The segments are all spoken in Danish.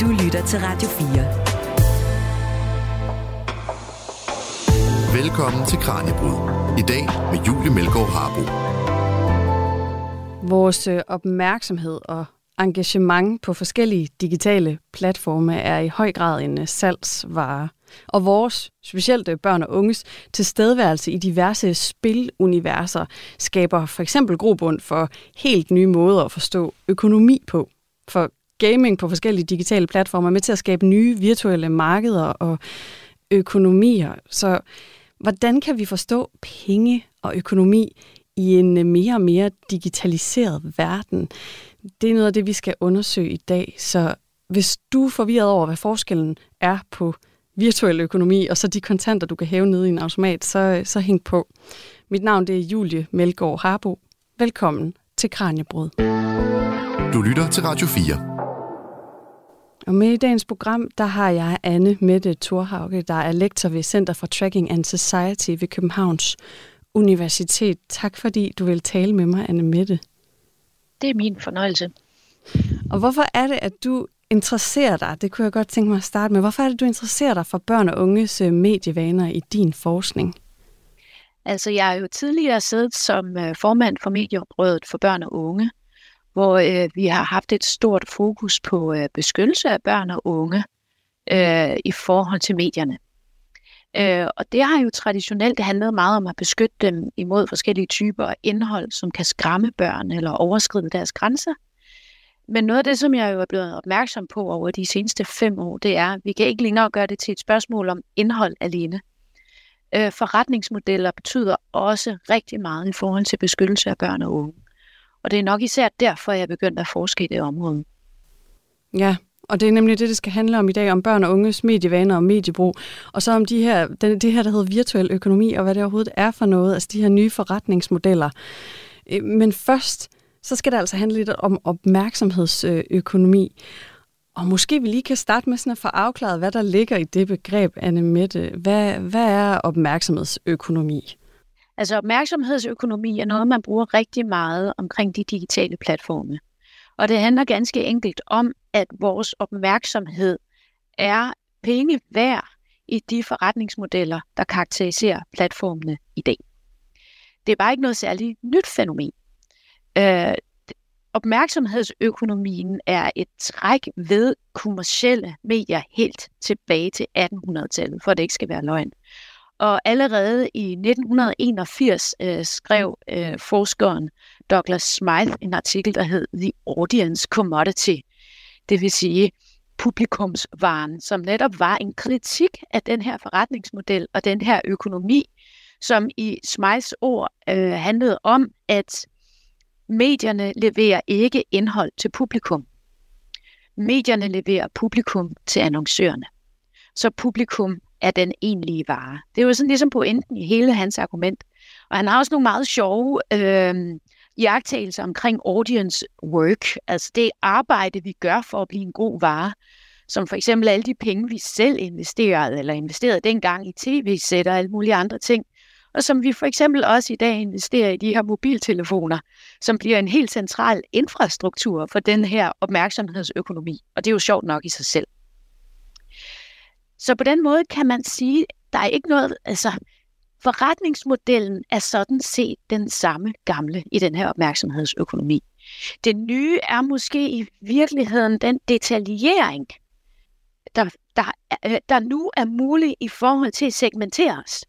Du lytter til Radio 4. Velkommen til Kranjebrud. I dag med Julie Melgaard Harbo. Vores øh, opmærksomhed og engagement på forskellige digitale platforme er i høj grad en øh, salgsvare. Og vores, specielt øh, børn og unges, tilstedeværelse i diverse spiluniverser skaber for eksempel grobund for helt nye måder at forstå økonomi på. For gaming på forskellige digitale platforme er med til at skabe nye virtuelle markeder og økonomier. Så hvordan kan vi forstå penge og økonomi i en øh, mere og mere digitaliseret verden? Det er noget af det, vi skal undersøge i dag. Så hvis du er forvirret over, hvad forskellen er på virtuel økonomi, og så de kontanter, du kan hæve ned i en automat, så, øh, så hæng på. Mit navn det er Julie Melgaard Harbo. Velkommen til Kranjebrød. Du lytter til Radio 4. Og med i dagens program, der har jeg Anne Mette Thorhauge, der er lektor ved Center for Tracking and Society ved Københavns Universitet. Tak fordi du vil tale med mig, Anne Mette. Det er min fornøjelse. Og hvorfor er det, at du interesserer dig, det kunne jeg godt tænke mig at starte med, hvorfor er det, du interesserer dig for børn og unges øh, medievaner i din forskning? Altså, jeg har jo tidligere siddet som øh, formand for Medierådet for børn og unge, hvor øh, vi har haft et stort fokus på øh, beskyttelse af børn og unge øh, i forhold til medierne. Øh, og det har jo traditionelt handlet meget om at beskytte dem imod forskellige typer af indhold, som kan skræmme børn eller overskride deres grænser. Men noget af det, som jeg jo er blevet opmærksom på over de seneste fem år, det er, at vi kan ikke længere gøre det til et spørgsmål om indhold alene. Øh, forretningsmodeller betyder også rigtig meget i forhold til beskyttelse af børn og unge. Og det er nok især derfor, jeg er begyndt at forske i det område. Ja, og det er nemlig det, det skal handle om i dag, om børn og unges medievaner og mediebrug. Og så om de her, det, det her, der hedder virtuel økonomi, og hvad det overhovedet er for noget, altså de her nye forretningsmodeller. Øh, men først, så skal det altså handle lidt om opmærksomhedsøkonomi. Og måske vi lige kan starte med sådan at få afklaret, hvad der ligger i det begreb, Anne Mette. Hvad, hvad er opmærksomhedsøkonomi? Altså opmærksomhedsøkonomi er noget, man bruger rigtig meget omkring de digitale platforme. Og det handler ganske enkelt om, at vores opmærksomhed er penge værd i de forretningsmodeller, der karakteriserer platformene i dag. Det er bare ikke noget særligt nyt fænomen. Øh, opmærksomhedsøkonomien er et træk ved kommercielle medier helt tilbage til 1800-tallet, for at det ikke skal være løgn. Og allerede i 1981 øh, skrev øh, forskeren Douglas Smythe en artikel, der hed The Audience Commodity, det vil sige publikumsvaren, som netop var en kritik af den her forretningsmodel og den her økonomi, som i Smythes ord øh, handlede om, at medierne leverer ikke indhold til publikum. Medierne leverer publikum til annoncørerne. Så publikum er den egentlige vare. Det er jo sådan ligesom pointen i hele hans argument. Og han har også nogle meget sjove øh, jagttagelser omkring audience work, altså det arbejde, vi gør for at blive en god vare, som for eksempel alle de penge, vi selv investerede, eller investerede dengang i tv-sæt og alle mulige andre ting, og som vi for eksempel også i dag investerer i de her mobiltelefoner, som bliver en helt central infrastruktur for den her opmærksomhedsøkonomi. Og det er jo sjovt nok i sig selv. Så på den måde kan man sige, der er ikke noget, altså forretningsmodellen er sådan set den samme gamle i den her opmærksomhedsøkonomi. Det nye er måske i virkeligheden den detaljering, der, der, øh, der nu er mulig i forhold til at segmentere os.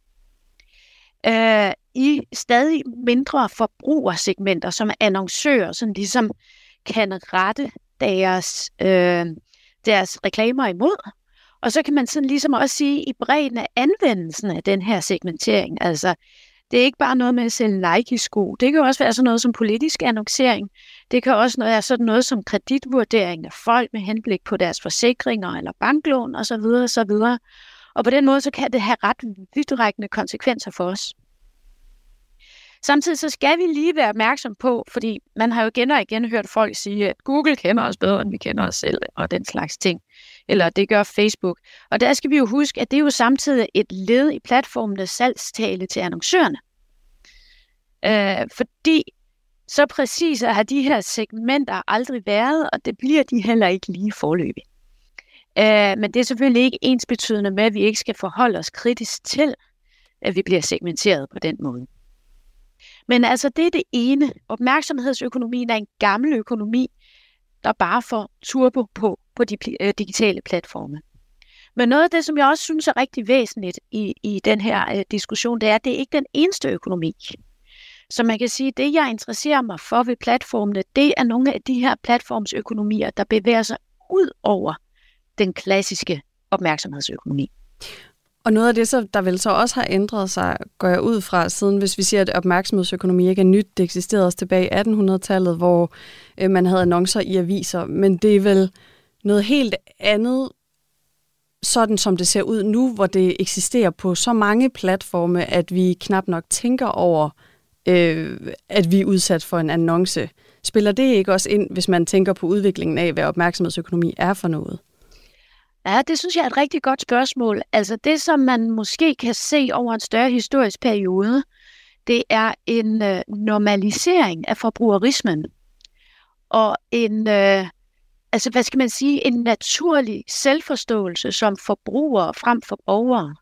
Øh, I stadig mindre forbrugersegmenter, som annoncører, som ligesom kan rette deres, øh, deres reklamer imod, og så kan man sådan ligesom også sige, i bredden af anvendelsen af den her segmentering, altså det er ikke bare noget med at sælge Nike-sko. Det kan også være sådan noget som politisk annoncering. Det kan også være sådan noget som kreditvurdering af folk med henblik på deres forsikringer eller banklån osv. osv. Og på den måde så kan det have ret vidtrækkende konsekvenser for os. Samtidig så skal vi lige være opmærksom på, fordi man har jo igen og igen hørt folk sige, at Google kender os bedre, end vi kender os selv, og den slags ting. Eller det gør Facebook. Og der skal vi jo huske, at det er jo samtidig et led i platformenes salgstale til annoncørerne. Øh, fordi så præcis har de her segmenter aldrig været, og det bliver de heller ikke lige forløbig. Øh, men det er selvfølgelig ikke ens betydende med, at vi ikke skal forholde os kritisk til, at vi bliver segmenteret på den måde. Men altså, det er det ene. Opmærksomhedsøkonomien er en gammel økonomi, der bare får turbo på på de øh, digitale platforme. Men noget af det, som jeg også synes er rigtig væsentligt i, i den her øh, diskussion, det er, at det er ikke den eneste økonomi. Så man kan sige, at det, jeg interesserer mig for ved platformene, det er nogle af de her platformsøkonomier, der bevæger sig ud over den klassiske opmærksomhedsøkonomi. Og noget af det, så, der vel så også har ændret sig, går jeg ud fra, siden hvis vi siger, at opmærksomhedsøkonomi ikke er nyt, det eksisterede også tilbage i 1800-tallet, hvor øh, man havde annoncer i aviser, men det er vel noget helt andet, sådan som det ser ud nu, hvor det eksisterer på så mange platforme, at vi knap nok tænker over, øh, at vi er udsat for en annonce. Spiller det ikke også ind, hvis man tænker på udviklingen af, hvad opmærksomhedsøkonomi er for noget? Ja, det synes jeg er et rigtig godt spørgsmål. Altså det, som man måske kan se over en større historisk periode, det er en øh, normalisering af forbrugerismen og en, øh, altså hvad skal man sige, en naturlig selvforståelse som forbrugere frem for borgere,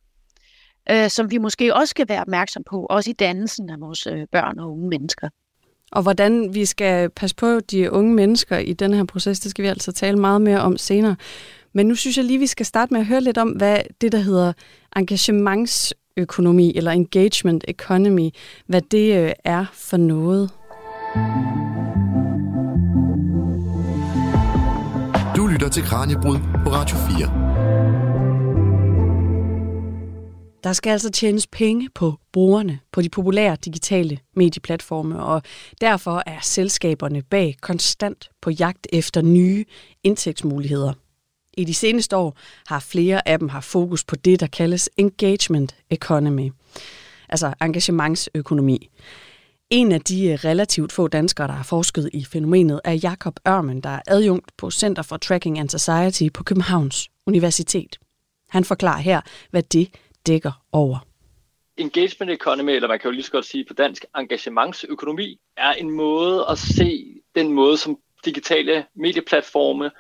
øh, som vi måske også skal være opmærksom på, også i dannelsen af vores øh, børn og unge mennesker. Og hvordan vi skal passe på de unge mennesker i den her proces, det skal vi altså tale meget mere om senere. Men nu synes jeg lige, vi skal starte med at høre lidt om, hvad det, der hedder engagementsøkonomi eller engagement economy, hvad det øh, er for noget. Du lytter til Kranjebrud på Radio 4. Der skal altså tjenes penge på brugerne på de populære digitale medieplatforme, og derfor er selskaberne bag konstant på jagt efter nye indtægtsmuligheder. I de seneste år har flere af dem haft fokus på det, der kaldes engagement economy, altså engagementsøkonomi. En af de øh, relativt få danskere, der har forsket i fænomenet, er Jakob Ørmen, der er adjunkt på Center for Tracking and Society på Københavns Universitet. Han forklarer her, hvad det dækker over. Engagement economy, eller man kan jo lige så godt sige på dansk, engagementsøkonomi, er en måde at se den måde, som digitale medieplatforme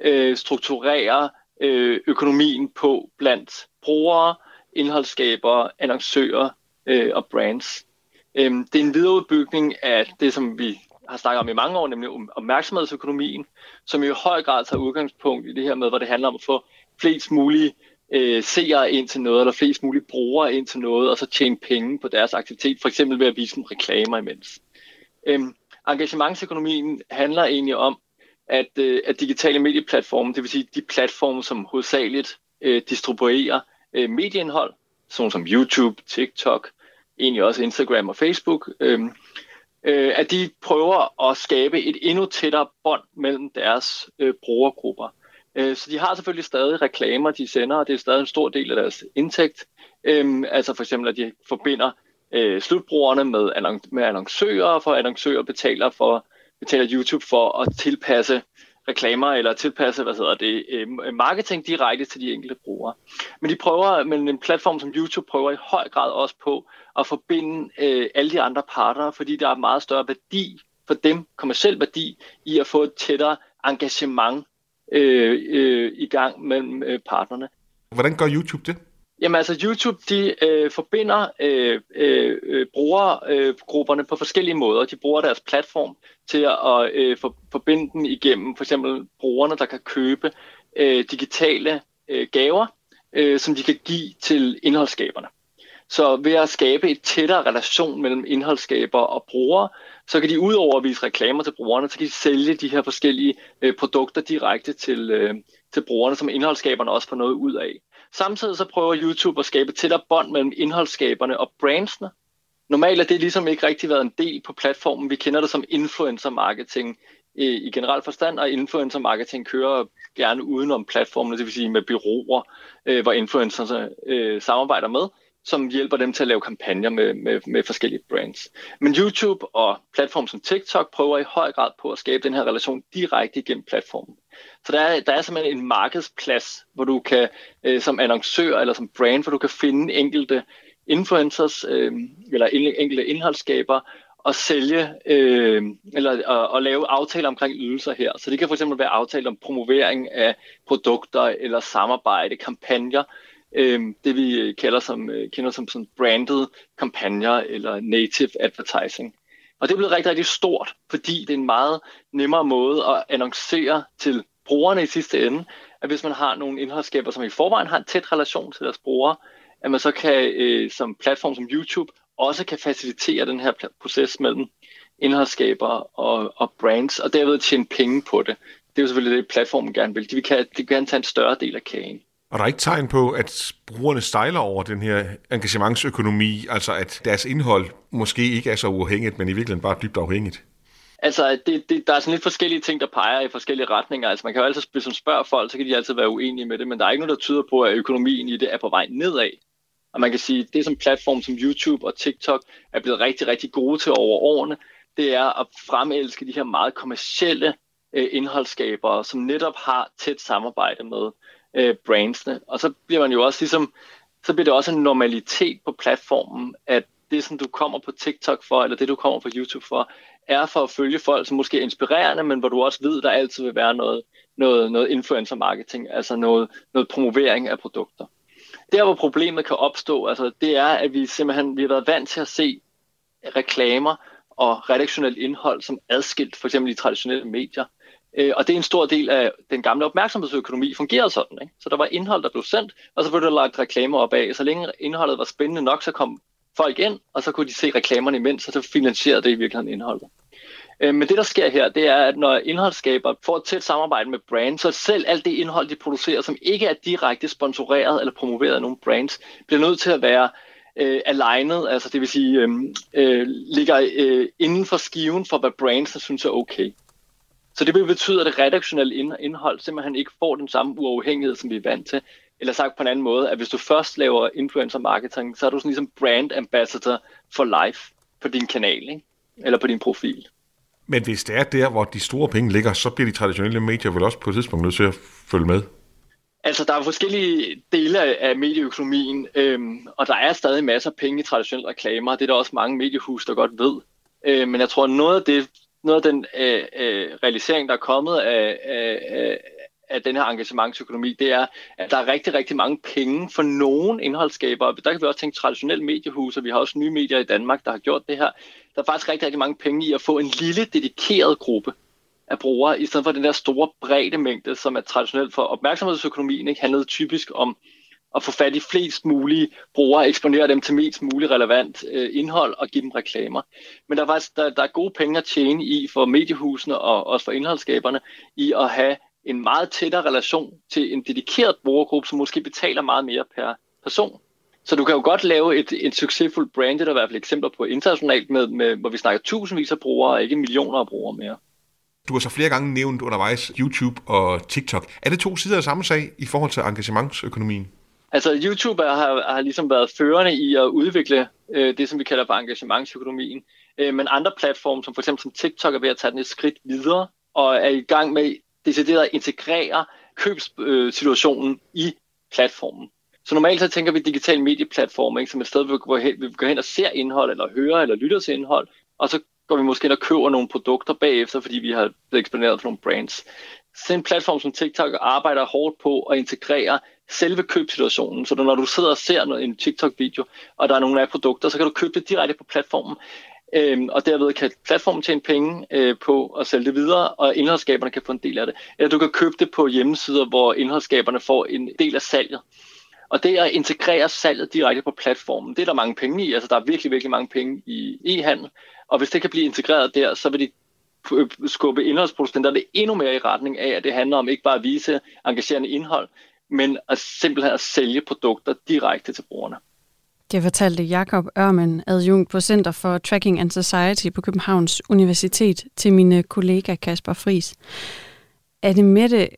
øh, strukturere øh, økonomien på blandt brugere, indholdsskabere, annoncører øh, og brands. Øhm, det er en videreudbygning af det, som vi har snakket om i mange år, nemlig opmærksomhedsøkonomien, som i høj grad tager udgangspunkt i det her med, hvor det handler om at få flest mulige øh, seere ind til noget, eller flest mulige brugere ind til noget, og så tjene penge på deres aktivitet, for eksempel ved at vise dem reklamer imens. Øhm, engagementsøkonomien handler egentlig om, at, øh, at digitale medieplatforme, det vil sige de platforme, som hovedsageligt øh, distribuerer øh, medieindhold, sådan som YouTube, TikTok, egentlig også Instagram og Facebook, øh, øh, at de prøver at skabe et endnu tættere bånd mellem deres øh, brugergrupper. Øh, så de har selvfølgelig stadig reklamer, de sender, og det er stadig en stor del af deres indtægt. Øh, altså for eksempel, at de forbinder øh, slutbrugerne med, annon- med annoncører, for annoncører betaler for betaler YouTube for at tilpasse reklamer eller tilpasse hvad hedder det, øh, marketing direkte til de enkelte brugere. Men de prøver, men en platform som YouTube prøver i høj grad også på at forbinde øh, alle de andre parter, fordi der er meget større værdi for dem, kommersiel værdi, i at få et tættere engagement øh, øh, i gang mellem øh, partnerne. Hvordan gør YouTube det? Jamen altså YouTube, de øh, forbinder øh, øh, øh, brugergrupperne øh, på forskellige måder. De bruger deres platform til at øh, for, forbinde dem igennem for eksempel brugerne, der kan købe øh, digitale øh, gaver, øh, som de kan give til indholdsskaberne. Så ved at skabe et tættere relation mellem indholdsskaber og brugere, så kan de udover at vise reklamer til brugerne, så kan de sælge de her forskellige øh, produkter direkte til, øh, til brugerne, som indholdsskaberne også får noget ud af. Samtidig så prøver YouTube at skabe tættere bånd mellem indholdsskaberne og brandsene. Normalt er det ligesom ikke rigtig været en del på platformen. Vi kender det som influencer marketing øh, i generelt forstand, og influencer marketing kører gerne udenom platformen, det vil sige med byråer, øh, hvor influencerne øh, samarbejder med som hjælper dem til at lave kampagner med, med, med forskellige brands. Men YouTube og platform som TikTok prøver i høj grad på at skabe den her relation direkte igennem platformen. Så der er, der er simpelthen en markedsplads, hvor du kan øh, som annoncør eller som brand, hvor du kan finde enkelte influencers øh, eller enkelte indholdsskaber og sælge øh, eller og, og lave aftaler omkring ydelser her. Så det kan fx være aftaler om promovering af produkter eller samarbejde, kampagner, øh, det vi øh, kalder som, øh, kender som sådan branded kampagner eller native advertising. Og det er blevet rigtig, rigtig stort, fordi det er en meget nemmere måde at annoncere til brugerne i sidste ende, at hvis man har nogle indholdsskaber, som i forvejen har en tæt relation til deres brugere, at man så kan øh, som platform som YouTube også kan facilitere den her proces mellem indholdsskaber og, og brands, og derved tjene penge på det. Det er jo selvfølgelig det, platformen gerne vil. De vil, kan, de vil gerne tage en større del af kagen. Og der er ikke tegn på, at brugerne stejler over den her engagementsøkonomi, altså at deres indhold måske ikke er så uafhængigt, men i virkeligheden bare dybt afhængigt? Altså, det, det, der er sådan lidt forskellige ting, der peger i forskellige retninger. Altså, man kan jo altid, hvis man spørger folk, så kan de altid være uenige med det, men der er ikke noget, der tyder på, at økonomien i det er på vej nedad. Og man kan sige, at det som platform som YouTube og TikTok er blevet rigtig, rigtig gode til over årene, det er at fremelske de her meget kommercielle øh, indholdsskabere, som netop har tæt samarbejde med øh, brandsene. Og så bliver man jo også ligesom, så bliver det også en normalitet på platformen, at det, som du kommer på TikTok for, eller det, du kommer på YouTube for, er for at følge folk, som måske er inspirerende, men hvor du også ved, der altid vil være noget, noget, noget influencer marketing, altså noget, noget promovering af produkter. Der, hvor problemet kan opstå, altså, det er, at vi simpelthen vi har været vant til at se reklamer og redaktionelt indhold som adskilt, for eksempel i traditionelle medier. Øh, og det er en stor del af den gamle opmærksomhedsøkonomi, fungerede sådan. Ikke? Så der var indhold, der blev sendt, og så blev der lagt reklamer op af. Så længe indholdet var spændende nok, så kom folk ind, og så kunne de se reklamerne imens, og så finansierede det i virkeligheden indholdet. Øh, men det, der sker her, det er, at når indholdsskaber får et tæt samarbejde med brands, så selv alt det indhold, de producerer, som ikke er direkte sponsoreret eller promoveret af nogle brands, bliver nødt til at være øh, alignet, altså det vil sige, øh, øh, ligger øh, inden for skiven for, hvad brands synes er okay. Så det vil betyde, at det redaktionelle indhold simpelthen ikke får den samme uafhængighed, som vi er vant til. Eller sagt på en anden måde, at hvis du først laver influencer marketing, så er du sådan ligesom brand ambassador for life på din kanal, ikke? eller på din profil. Men hvis det er der, hvor de store penge ligger, så bliver de traditionelle medier vel også på et tidspunkt nødt til at følge med? Altså, der er forskellige dele af medieøkonomien, øhm, og der er stadig masser af penge i traditionelle reklamer. Det er der også mange mediehus, der godt ved. Øh, men jeg tror, noget af, det, noget af den øh, øh, realisering, der er kommet af, af, af den her engagementsøkonomi, det er, at der er rigtig, rigtig mange penge for nogle indholdsskabere. Der kan vi også tænke traditionelle mediehus, og vi har også nye medier i Danmark, der har gjort det her. Der er faktisk rigtig, rigtig mange penge i at få en lille, dedikeret gruppe af brugere, i stedet for den der store brede mængde, som er traditionelt for opmærksomhedsøkonomien, ikke handlede typisk om at få fat i flest mulige brugere, eksponere dem til mest muligt relevant øh, indhold og give dem reklamer. Men der er faktisk der, der er gode penge at tjene i for mediehusene og også for indholdsskaberne i at have en meget tættere relation til en dedikeret brugergruppe, som måske betaler meget mere per person. Så du kan jo godt lave et, et succesfuldt brand, der er i hvert fald eksempler på internationalt, med, med, hvor vi snakker tusindvis af brugere, og ikke millioner af brugere mere. Du har så flere gange nævnt undervejs YouTube og TikTok. Er det to sider af samme sag i forhold til engagementsøkonomien? Altså YouTube har, har ligesom været førende i at udvikle øh, det, som vi kalder for engagementsøkonomien. Øh, men andre platforme, som for eksempel som TikTok, er ved at tage den et skridt videre og er i gang med decideret at integrere købssituationen øh, i platformen. Så normalt så tænker vi digital medieplatform, ikke, som et sted, hvor vi går, hen, vi går hen og ser indhold, eller hører, eller lytter til indhold, og så går vi måske ind og køber nogle produkter bagefter, fordi vi har blevet eksponeret for nogle brands. Så en platform som TikTok arbejder hårdt på at integrere selve købsituationen, så når du sidder og ser en TikTok-video, og der er nogle af produkter, så kan du købe det direkte på platformen, øhm, og derved kan platformen tjene penge øh, på at sælge det videre, og indholdsskaberne kan få en del af det. Eller du kan købe det på hjemmesider, hvor indholdsskaberne får en del af salget. Og det at integrere salget direkte på platformen, det er der mange penge i. Altså der er virkelig, virkelig mange penge i e-handel. Og hvis det kan blive integreret der, så vil de skubbe indholdsproducenterne endnu mere i retning af, at det handler om ikke bare at vise engagerende indhold, men at simpelthen at sælge produkter direkte til brugerne. Det fortalte Jakob Ørman, adjunkt på Center for Tracking and Society på Københavns Universitet, til mine øh, kollega Kasper Fris. Er det med det,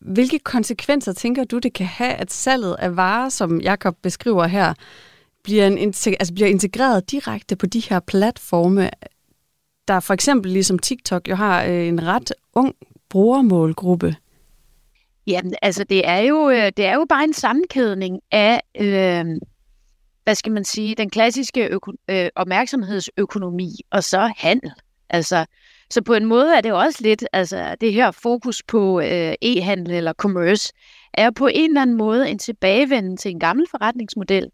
hvilke konsekvenser tænker du, det kan have, at salget af varer, som Jakob beskriver her, bliver, en, altså bliver integreret direkte på de her platforme, der for eksempel ligesom TikTok jo har øh, en ret ung brugermålgruppe? Jamen, altså det er jo, øh, det er jo bare en sammenkædning af, øh, hvad skal man sige, den klassiske øko- øh, opmærksomhedsøkonomi og så handel. Altså, så på en måde er det også lidt, altså det her fokus på øh, e-handel eller commerce, er på en eller anden måde en tilbagevenden til en gammel forretningsmodel,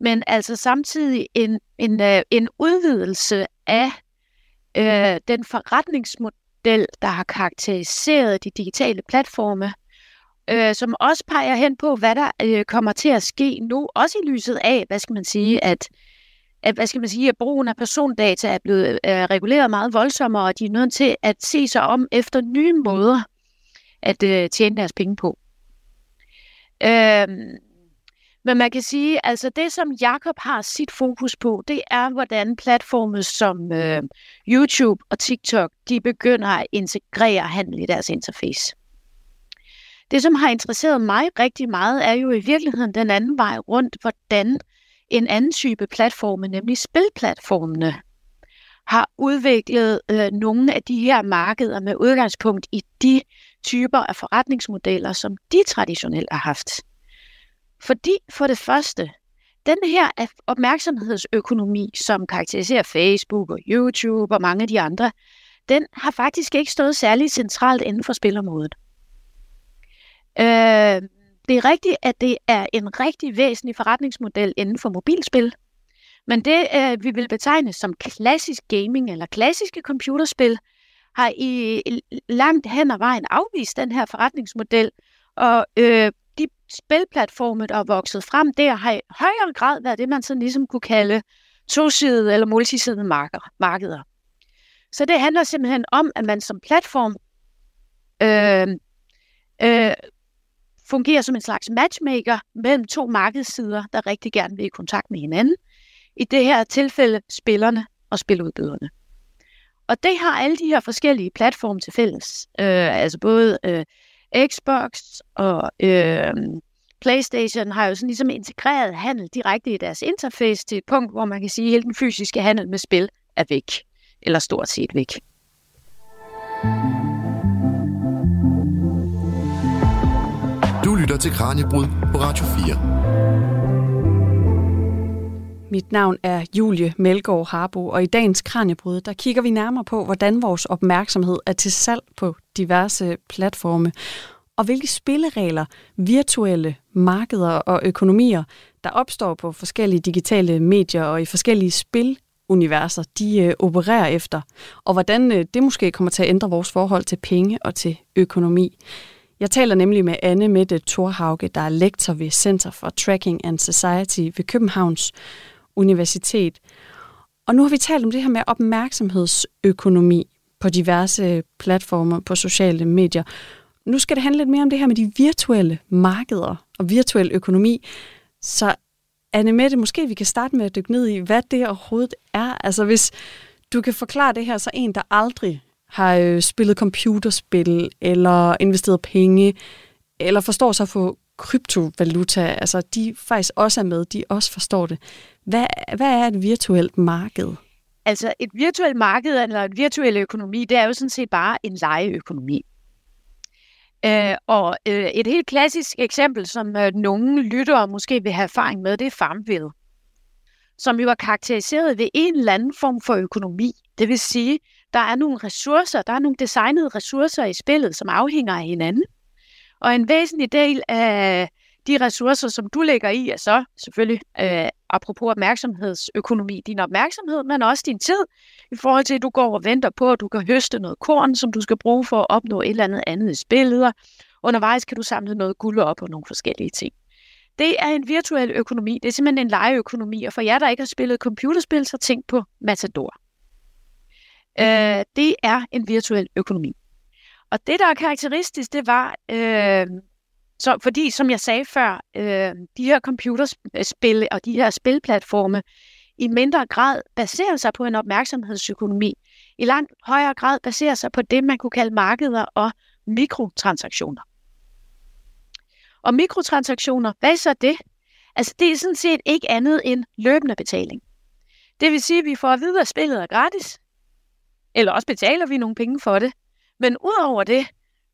men altså samtidig en, en, øh, en udvidelse af øh, den forretningsmodel, der har karakteriseret de digitale platforme, øh, som også peger hen på, hvad der øh, kommer til at ske nu, også i lyset af, hvad skal man sige, at, at, hvad skal man sige, at brugen af persondata er blevet øh, reguleret meget voldsommere, og de er nødt til at se sig om efter nye måder at øh, tjene deres penge på. Øh, men man kan sige, altså det, som Jakob har sit fokus på, det er, hvordan platforme som øh, YouTube og TikTok, de begynder at integrere handel i deres interface. Det, som har interesseret mig rigtig meget, er jo i virkeligheden den anden vej rundt, hvordan en anden type platforme, nemlig spilplatformene, har udviklet øh, nogle af de her markeder med udgangspunkt i de typer af forretningsmodeller, som de traditionelt har haft. Fordi for det første, den her opmærksomhedsøkonomi, som karakteriserer Facebook og YouTube og mange af de andre, den har faktisk ikke stået særlig centralt inden for spilområdet. Øh, det er rigtigt, at det er en rigtig væsentlig forretningsmodel inden for mobilspil, men det, øh, vi vil betegne som klassisk gaming eller klassiske computerspil, har i langt hen ad vejen afvist den her forretningsmodel, og øh, de spilplatforme, der er vokset frem der, har i højere grad været det, man sådan ligesom kunne kalde tosidede eller multisidede markeder. Så det handler simpelthen om, at man som platform øh, øh, fungerer som en slags matchmaker mellem to markedssider, der rigtig gerne vil i kontakt med hinanden. I det her tilfælde spillerne og spiludbyderne. Og det har alle de her forskellige platforme til fælles. Øh, altså både øh, Xbox og øh, PlayStation har jo sådan ligesom integreret handel direkte i deres interface til et punkt, hvor man kan sige, at hele den fysiske handel med spil er væk. Eller stort set væk. Mm. Til Kranjebrud på Radio 4. Mit navn er Julie Melgaard Harbo, og i dagens Kranjebrud, der kigger vi nærmere på, hvordan vores opmærksomhed er til salg på diverse platforme, og hvilke spilleregler, virtuelle markeder og økonomier, der opstår på forskellige digitale medier og i forskellige spiluniverser, de øh, opererer efter, og hvordan øh, det måske kommer til at ændre vores forhold til penge og til økonomi. Jeg taler nemlig med Anne Mette Thorhauge, der er lektor ved Center for Tracking and Society ved Københavns Universitet. Og nu har vi talt om det her med opmærksomhedsøkonomi på diverse platformer på sociale medier. Nu skal det handle lidt mere om det her med de virtuelle markeder og virtuel økonomi. Så Anne Mette, måske vi kan starte med at dykke ned i, hvad det overhovedet er. Altså hvis du kan forklare det her, så en, der aldrig har øh, spillet computerspil, eller investeret penge, eller forstår sig på kryptovaluta, altså de faktisk også er med, de også forstår det. Hvad, hvad er et virtuelt marked? Altså et virtuelt marked eller en virtuel økonomi, det er jo sådan set bare en lejeøkonomi. Øh, og øh, et helt klassisk eksempel, som øh, nogle lyttere måske vil have erfaring med, det er Farmville, som jo er karakteriseret ved en eller anden form for økonomi. Det vil sige, der er nogle ressourcer, der er nogle designede ressourcer i spillet, som afhænger af hinanden. Og en væsentlig del af de ressourcer, som du lægger i, er så selvfølgelig, øh, apropos opmærksomhedsøkonomi, din opmærksomhed, men også din tid, i forhold til, at du går og venter på, at du kan høste noget korn, som du skal bruge for at opnå et eller andet andet i spillet. Undervejs kan du samle noget guld op og nogle forskellige ting. Det er en virtuel økonomi. Det er simpelthen en legeøkonomi, og for jer, der ikke har spillet computerspil, så tænk på Matador. Øh, det er en virtuel økonomi. Og det, der er karakteristisk, det var, øh, så, fordi som jeg sagde før, øh, de her computerspil og de her spilplatforme i mindre grad baserer sig på en opmærksomhedsøkonomi. I langt højere grad baserer sig på det, man kunne kalde markeder og mikrotransaktioner. Og mikrotransaktioner, hvad er så det? Altså det er sådan set ikke andet end løbende betaling. Det vil sige, at vi får at vide, at spillet er gratis, eller også betaler vi nogle penge for det. Men udover det,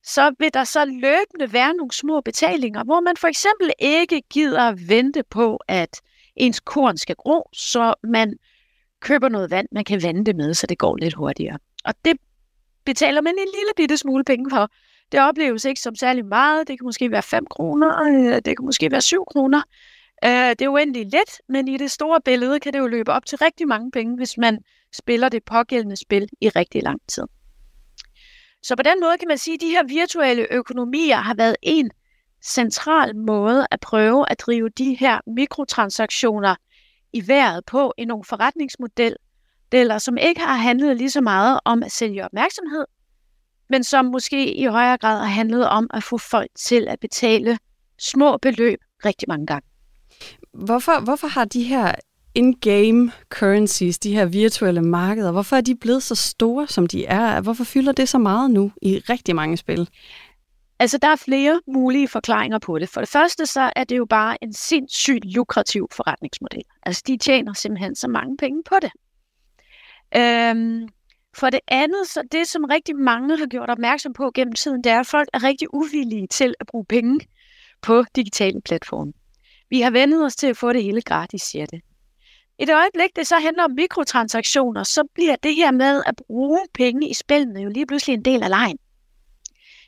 så vil der så løbende være nogle små betalinger, hvor man for eksempel ikke gider vente på, at ens korn skal gro, så man køber noget vand, man kan vande det med, så det går lidt hurtigere. Og det betaler man en lille bitte smule penge for. Det opleves ikke som særlig meget. Det kan måske være 5 kroner, øh, det kan måske være 7 kroner. Øh, det er uendeligt let, men i det store billede kan det jo løbe op til rigtig mange penge, hvis man spiller det pågældende spil i rigtig lang tid. Så på den måde kan man sige, at de her virtuelle økonomier har været en central måde at prøve at drive de her mikrotransaktioner i vejret på i nogle forretningsmodeller, som ikke har handlet lige så meget om at sælge opmærksomhed, men som måske i højere grad har handlet om at få folk til at betale små beløb rigtig mange gange. Hvorfor, hvorfor har de her in-game currencies, de her virtuelle markeder, hvorfor er de blevet så store, som de er? Hvorfor fylder det så meget nu i rigtig mange spil? Altså, der er flere mulige forklaringer på det. For det første, så er det jo bare en sindssygt lukrativ forretningsmodel. Altså, de tjener simpelthen så mange penge på det. Øhm, for det andet, så det, som rigtig mange har gjort opmærksom på gennem tiden, det er, at folk er rigtig uvillige til at bruge penge på digitale platforme. Vi har vendet os til at få det hele gratis, siger det. I det øjeblik, det så handler om mikrotransaktioner, så bliver det her med at bruge penge i spillene jo lige pludselig en del af lejen.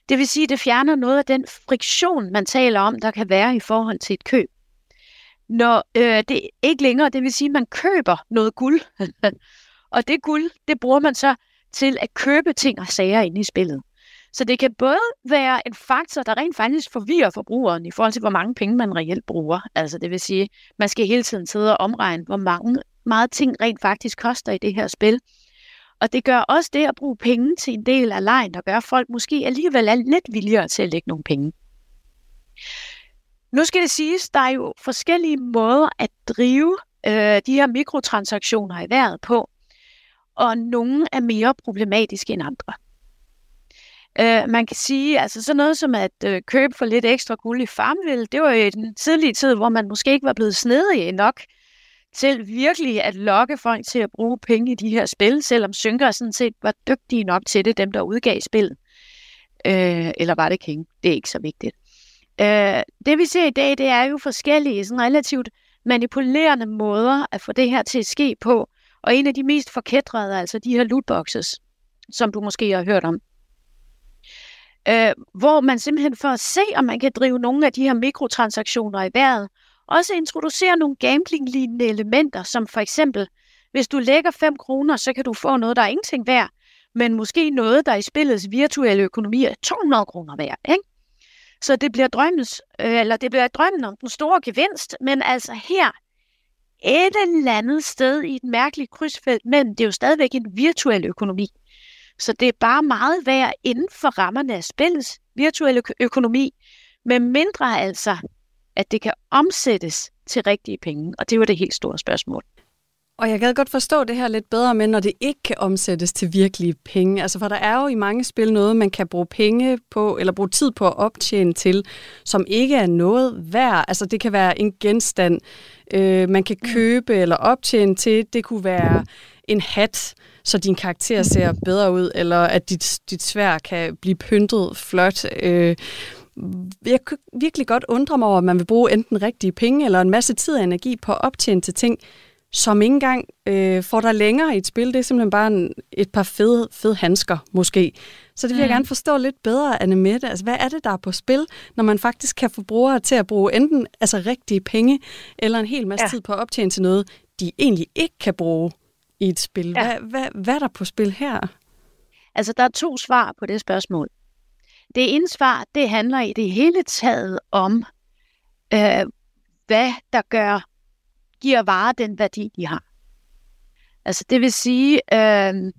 Det vil sige, at det fjerner noget af den friktion, man taler om, der kan være i forhold til et køb. Når øh, det ikke længere, det vil sige, at man køber noget guld, og det guld, det bruger man så til at købe ting og sager inde i spillet. Så det kan både være en faktor, der rent faktisk forvirrer forbrugeren i forhold til, hvor mange penge man reelt bruger. Altså det vil sige, man skal hele tiden sidde og omregne, hvor mange meget ting rent faktisk koster i det her spil. Og det gør også det at bruge penge til en del af lejen, der gør, folk måske alligevel er lidt villigere til at lægge nogle penge. Nu skal det siges, der er jo forskellige måder at drive øh, de her mikrotransaktioner i vejret på, og nogle er mere problematiske end andre. Øh, man kan sige, altså sådan noget som at øh, købe for lidt ekstra guld i Farmville, det var jo i den tidlige tid, hvor man måske ikke var blevet snedig nok til virkelig at lokke folk til at bruge penge i de her spil, selvom synker sådan set var dygtige nok til det, dem der udgav spillet. Øh, eller var det King? Det er ikke så vigtigt. Øh, det vi ser i dag, det er jo forskellige, sådan relativt manipulerende måder at få det her til at ske på. Og en af de mest forkædrede er altså de her lootboxes, som du måske har hørt om øh, hvor man simpelthen for at se, om man kan drive nogle af de her mikrotransaktioner i vejret, også introducerer nogle gambling-lignende elementer, som for eksempel, hvis du lægger 5 kroner, så kan du få noget, der er ingenting værd, men måske noget, der i spillets virtuelle økonomi er 200 kroner værd. Ikke? Så det bliver, drømmens, øh, eller det bliver drømmen om den store gevinst, men altså her et eller andet sted i et mærkeligt krydsfelt, men det er jo stadigvæk en virtuel økonomi. Så det er bare meget værd inden for rammerne af spillets virtuelle økonomi, med mindre altså, at det kan omsættes til rigtige penge. Og det var det helt store spørgsmål. Og jeg kan godt forstå det her lidt bedre med, når det ikke kan omsættes til virkelige penge. Altså, for der er jo i mange spil noget, man kan bruge penge på, eller bruge tid på at optjene til, som ikke er noget værd. Altså, det kan være en genstand, øh, man kan mm. købe eller optjene til. Det kunne være en hat, så din karakter ser bedre ud, eller at dit, dit svær kan blive pyntet flot. Øh, jeg kan virkelig godt undre mig over, at man vil bruge enten rigtige penge eller en masse tid og energi på at optjene til ting, som ikke engang øh, får dig længere i et spil. Det er simpelthen bare en, et par fede, fede handsker, måske. Så det vil jeg mm. gerne forstå lidt bedre, Anne Mette. Altså, hvad er det, der er på spil, når man faktisk kan få brugere til at bruge enten altså rigtige penge, eller en hel masse ja. tid på at optjene til noget, de egentlig ikke kan bruge i et spil. Ja. Hvad, hvad, hvad er der på spil her? Altså, der er to svar på det spørgsmål. Det ene svar, det handler i det hele taget om, øh, hvad der gør, giver varer den værdi, de har. Altså, det vil sige, øh,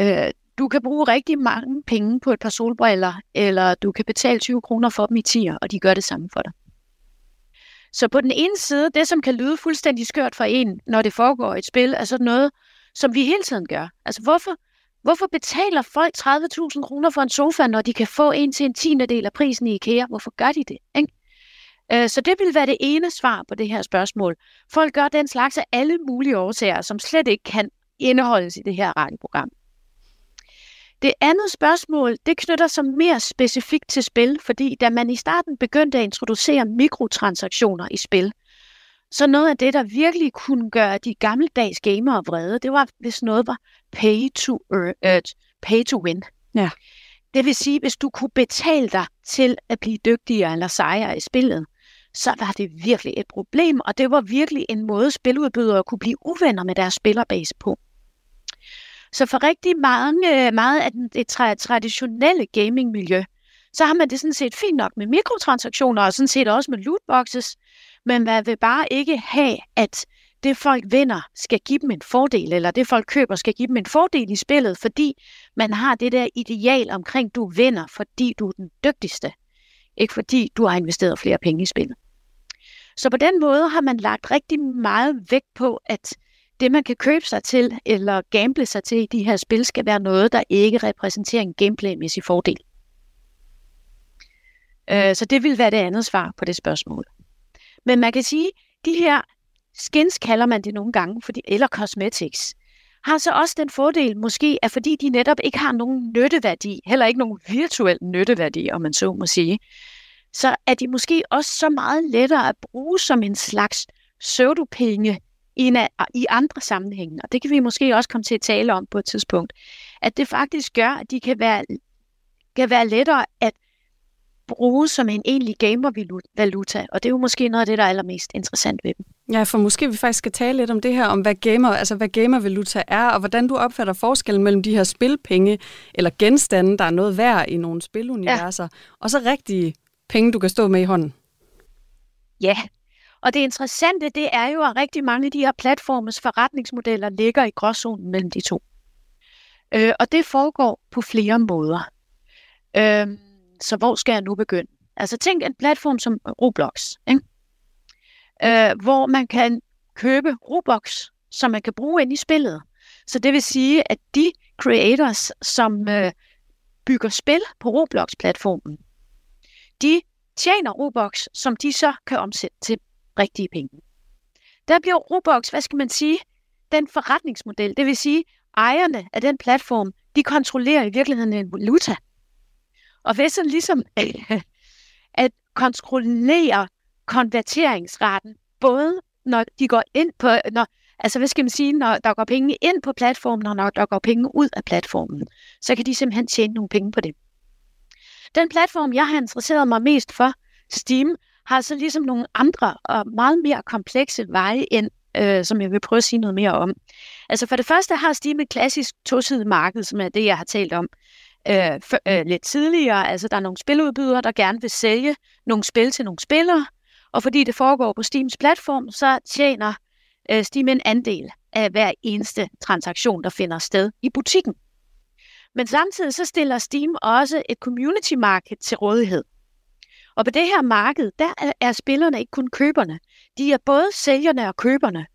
øh, du kan bruge rigtig mange penge på et par solbriller, eller du kan betale 20 kroner for dem i tier, og de gør det samme for dig. Så på den ene side, det som kan lyde fuldstændig skørt for en, når det foregår et spil, er sådan noget, som vi hele tiden gør. Altså hvorfor, hvorfor betaler folk 30.000 kroner for en sofa, når de kan få en til en tiende del af prisen i IKEA? Hvorfor gør de det? Ikke? Øh, så det vil være det ene svar på det her spørgsmål. Folk gør den slags af alle mulige årsager, som slet ikke kan indeholdes i det her radioprogram. Det andet spørgsmål, det knytter sig mere specifikt til spil, fordi da man i starten begyndte at introducere mikrotransaktioner i spil, Så noget af det, der virkelig kunne gøre de gammeldags gamere vrede, det var, hvis noget var pay to, uh, pay to win. Ja. Det vil sige, hvis du kunne betale dig til at blive dygtigere eller sejere i spillet, så var det virkelig et problem, og det var virkelig en måde, spiludbydere kunne blive uvenner med deres spillerbase på. Så for rigtig mange, øh, meget af det traditionelle gamingmiljø, så har man det sådan set fint nok med mikrotransaktioner, og sådan set også med lootboxes, men man vil bare ikke have, at det folk vinder skal give dem en fordel, eller det folk køber skal give dem en fordel i spillet, fordi man har det der ideal omkring, du vinder, fordi du er den dygtigste, ikke fordi du har investeret flere penge i spillet. Så på den måde har man lagt rigtig meget vægt på, at det, man kan købe sig til eller gamble sig til i de her spil, skal være noget, der ikke repræsenterer en gameplaymæssig fordel. Øh, så det vil være det andet svar på det spørgsmål. Men man kan sige, de her skins kalder man det nogle gange, fordi, eller cosmetics, har så også den fordel, måske at fordi de netop ikke har nogen nytteværdi, heller ikke nogen virtuel nytteværdi, om man så må sige, så er de måske også så meget lettere at bruge som en slags pseudopenge i, i andre sammenhænge. Og det kan vi måske også komme til at tale om på et tidspunkt. At det faktisk gør, at de kan være, kan være lettere at bruge som en egentlig gamer-valuta, og det er jo måske noget af det, der er allermest interessant ved dem. Ja, for måske vi faktisk skal tale lidt om det her, om hvad gamer, altså hvad gamer-valuta er, og hvordan du opfatter forskellen mellem de her spilpenge, eller genstande, der er noget værd i nogle spiluniverser, ja. og så rigtige penge, du kan stå med i hånden. Ja, og det interessante, det er jo, at rigtig mange af de her platformes forretningsmodeller ligger i gråzonen mellem de to. Øh, og det foregår på flere måder. Øh, så hvor skal jeg nu begynde? Altså tænk en platform som øh, Roblox, ikke? Øh, hvor man kan købe Roblox, som man kan bruge ind i spillet. Så det vil sige, at de creators, som øh, bygger spil på Roblox-platformen, de tjener Robux, som de så kan omsætte til rigtige penge. Der bliver Robux, hvad skal man sige, den forretningsmodel, det vil sige, ejerne af den platform, de kontrollerer i virkeligheden en valuta. Og hvis sådan ligesom at, at kontrollere konverteringsraten, både når de går ind på, når, altså hvad skal man sige, når der går penge ind på platformen, og når der går penge ud af platformen, så kan de simpelthen tjene nogle penge på det. Den platform, jeg har interesseret mig mest for, Steam, har så ligesom nogle andre og meget mere komplekse veje ind, øh, som jeg vil prøve at sige noget mere om. Altså for det første har Steam et klassisk tosidigt marked, som er det, jeg har talt om øh, for, øh, lidt tidligere. Altså der er nogle spiludbydere, der gerne vil sælge nogle spil til nogle spillere, og fordi det foregår på Steams platform, så tjener øh, Steam en andel af hver eneste transaktion, der finder sted i butikken. Men samtidig så stiller Steam også et community market til rådighed. Og på det her marked, der er spillerne ikke kun køberne. De er både sælgerne og køberne.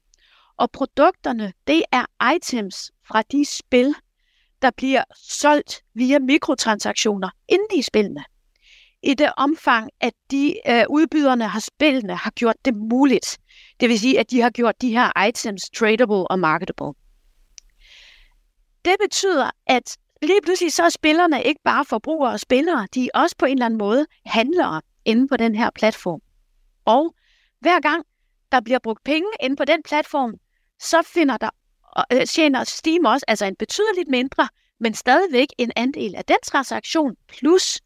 Og produkterne, det er items fra de spil, der bliver solgt via mikrotransaktioner inden i spillene. I det omfang, at de øh, udbyderne har spillene har gjort det muligt. Det vil sige, at de har gjort de her items tradable og marketable. Det betyder, at lige pludselig så er spillerne ikke bare forbrugere og spillere, de er også på en eller anden måde handlere inde på den her platform. Og hver gang der bliver brugt penge inde på den platform, så finder der øh, tjener Steam også altså en betydeligt mindre, men stadigvæk en andel af den transaktion, plus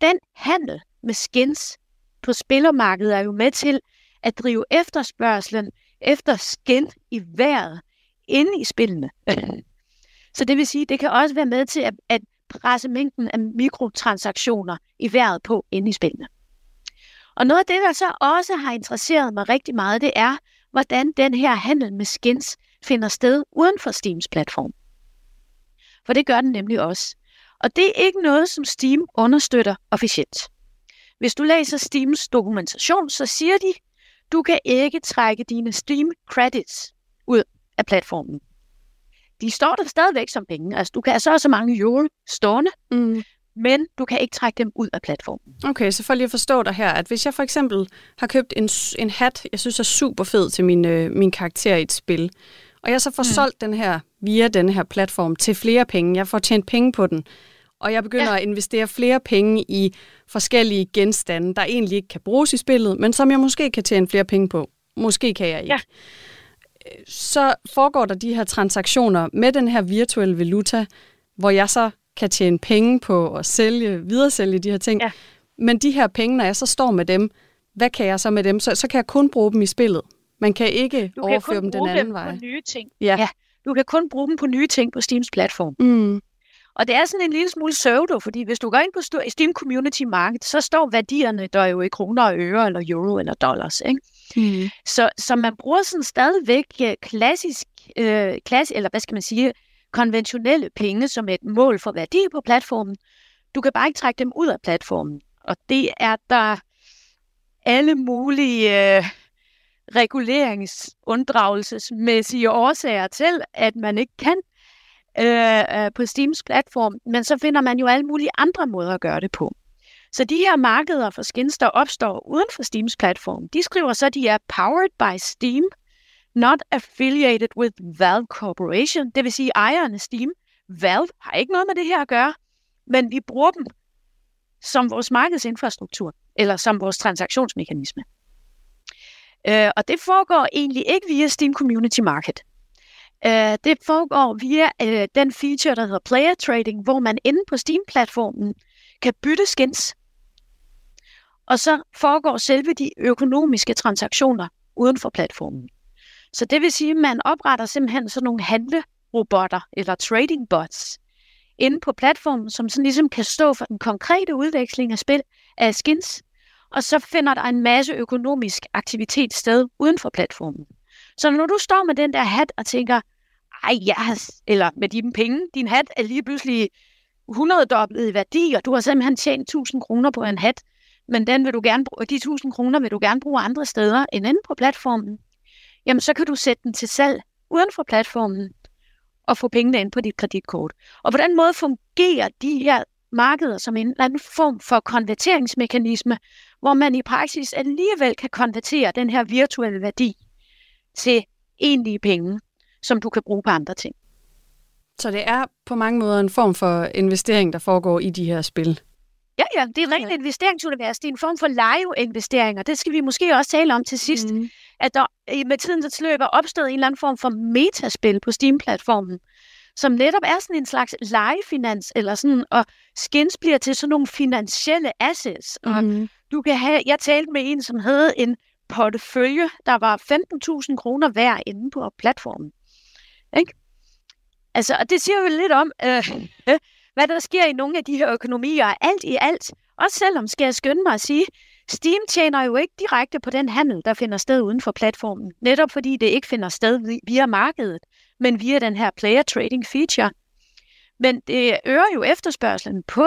den handel med skins på spillermarkedet er jo med til at drive efterspørgselen efter skin i vejret inde i spillene. Så det vil sige, det kan også være med til at, at presse mængden af mikrotransaktioner i vejret på inde i spillene. Og noget af det, der så også har interesseret mig rigtig meget, det er, hvordan den her handel med skins finder sted uden for Steams platform. For det gør den nemlig også. Og det er ikke noget, som Steam understøtter officielt. Hvis du læser Steams dokumentation, så siger de, du kan ikke trække dine Steam credits ud af platformen de står der stadigvæk som penge. Altså, du kan have så så mange euro stående, mm men du kan ikke trække dem ud af platformen. Okay, så for lige at forstå dig her, at hvis jeg for eksempel har købt en, en hat, jeg synes er super fed til min, øh, min karakter i et spil, og jeg så får mm. solgt den her via den her platform til flere penge, jeg får tjent penge på den, og jeg begynder ja. at investere flere penge i forskellige genstande, der egentlig ikke kan bruges i spillet, men som jeg måske kan tjene flere penge på. måske kan jeg ikke. Ja. Så foregår der de her transaktioner med den her virtuelle valuta, hvor jeg så kan tjene penge på at sælge, videresælge de her ting. Ja. Men de her penge, når jeg så står med dem, hvad kan jeg så med dem? Så, så kan jeg kun bruge dem i spillet. Man kan ikke du overføre kan dem den anden dem vej. På nye ting. Ja. ja. Du kan kun bruge dem på nye ting på Steams platform. Mm. Og det er sådan en lille smule pseudo, fordi hvis du går ind på Steam Community Market, så står værdierne der jo i kroner og øre, eller euro, eller dollars. Ikke? Mm. Så, så man bruger sådan stadigvæk øh, klassisk, øh, klass, eller hvad skal man sige, konventionelle penge som et mål for værdi på platformen. Du kan bare ikke trække dem ud af platformen. Og det er der alle mulige øh, reguleringsunddragelsesmæssige årsager til, at man ikke kan øh, øh på Steams platform, men så finder man jo alle mulige andre måder at gøre det på. Så de her markeder for skins, der opstår uden for Steams platform, de skriver så, at de er powered by Steam, not affiliated with Valve Corporation, det vil sige ejerne Steam. Valve har ikke noget med det her at gøre, men vi bruger dem som vores markedsinfrastruktur, eller som vores transaktionsmekanisme. Øh, og det foregår egentlig ikke via Steam Community Market. Øh, det foregår via øh, den feature, der hedder Player Trading, hvor man inde på Steam-platformen kan bytte skins. Og så foregår selve de økonomiske transaktioner uden for platformen. Så det vil sige, at man opretter simpelthen sådan nogle handlerobotter eller trading bots inde på platformen, som sådan ligesom kan stå for den konkrete udveksling af spil af skins, og så finder der en masse økonomisk aktivitet sted uden for platformen. Så når du står med den der hat og tænker, ej, yes, eller med dine penge, din hat er lige pludselig 100 dobbelt i værdi, og du har simpelthen tjent 1000 kroner på en hat, men den vil du gerne bruge, de 1000 kroner vil du gerne bruge andre steder end inde på platformen, jamen så kan du sætte den til salg uden for platformen og få pengene ind på dit kreditkort. Og på den måde fungerer de her markeder som en eller anden form for konverteringsmekanisme, hvor man i praksis alligevel kan konvertere den her virtuelle værdi til egentlige penge, som du kan bruge på andre ting. Så det er på mange måder en form for investering, der foregår i de her spil. Ja, ja, det er rent investeringsunivers. Det er en form for live-investeringer. Det skal vi måske også tale om til sidst. Mm. At der med tiden der løb er opstået en eller anden form for metaspil på Steam-platformen, som netop er sådan en slags legefinans, eller sådan, og skins bliver til sådan nogle finansielle assets. Mm. Og du kan have, jeg talte med en, som havde en portefølje, der var 15.000 kroner værd inde på platformen. Ikke? Altså, og det siger jo lidt om, øh, hvad der sker i nogle af de her økonomier. Alt i alt, også selvom skal jeg skynde mig at sige, Steam tjener jo ikke direkte på den handel, der finder sted uden for platformen, netop fordi det ikke finder sted via markedet, men via den her player trading feature. Men det øger jo efterspørgselen på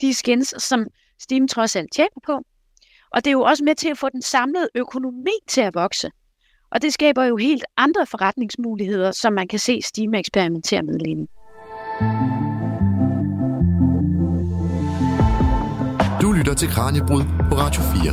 de skins, som Steam trods alt tjener på. Og det er jo også med til at få den samlede økonomi til at vokse. Og det skaber jo helt andre forretningsmuligheder, som man kan se Steam eksperimentere med lige nu. Til Kranjebrud på Radio 4.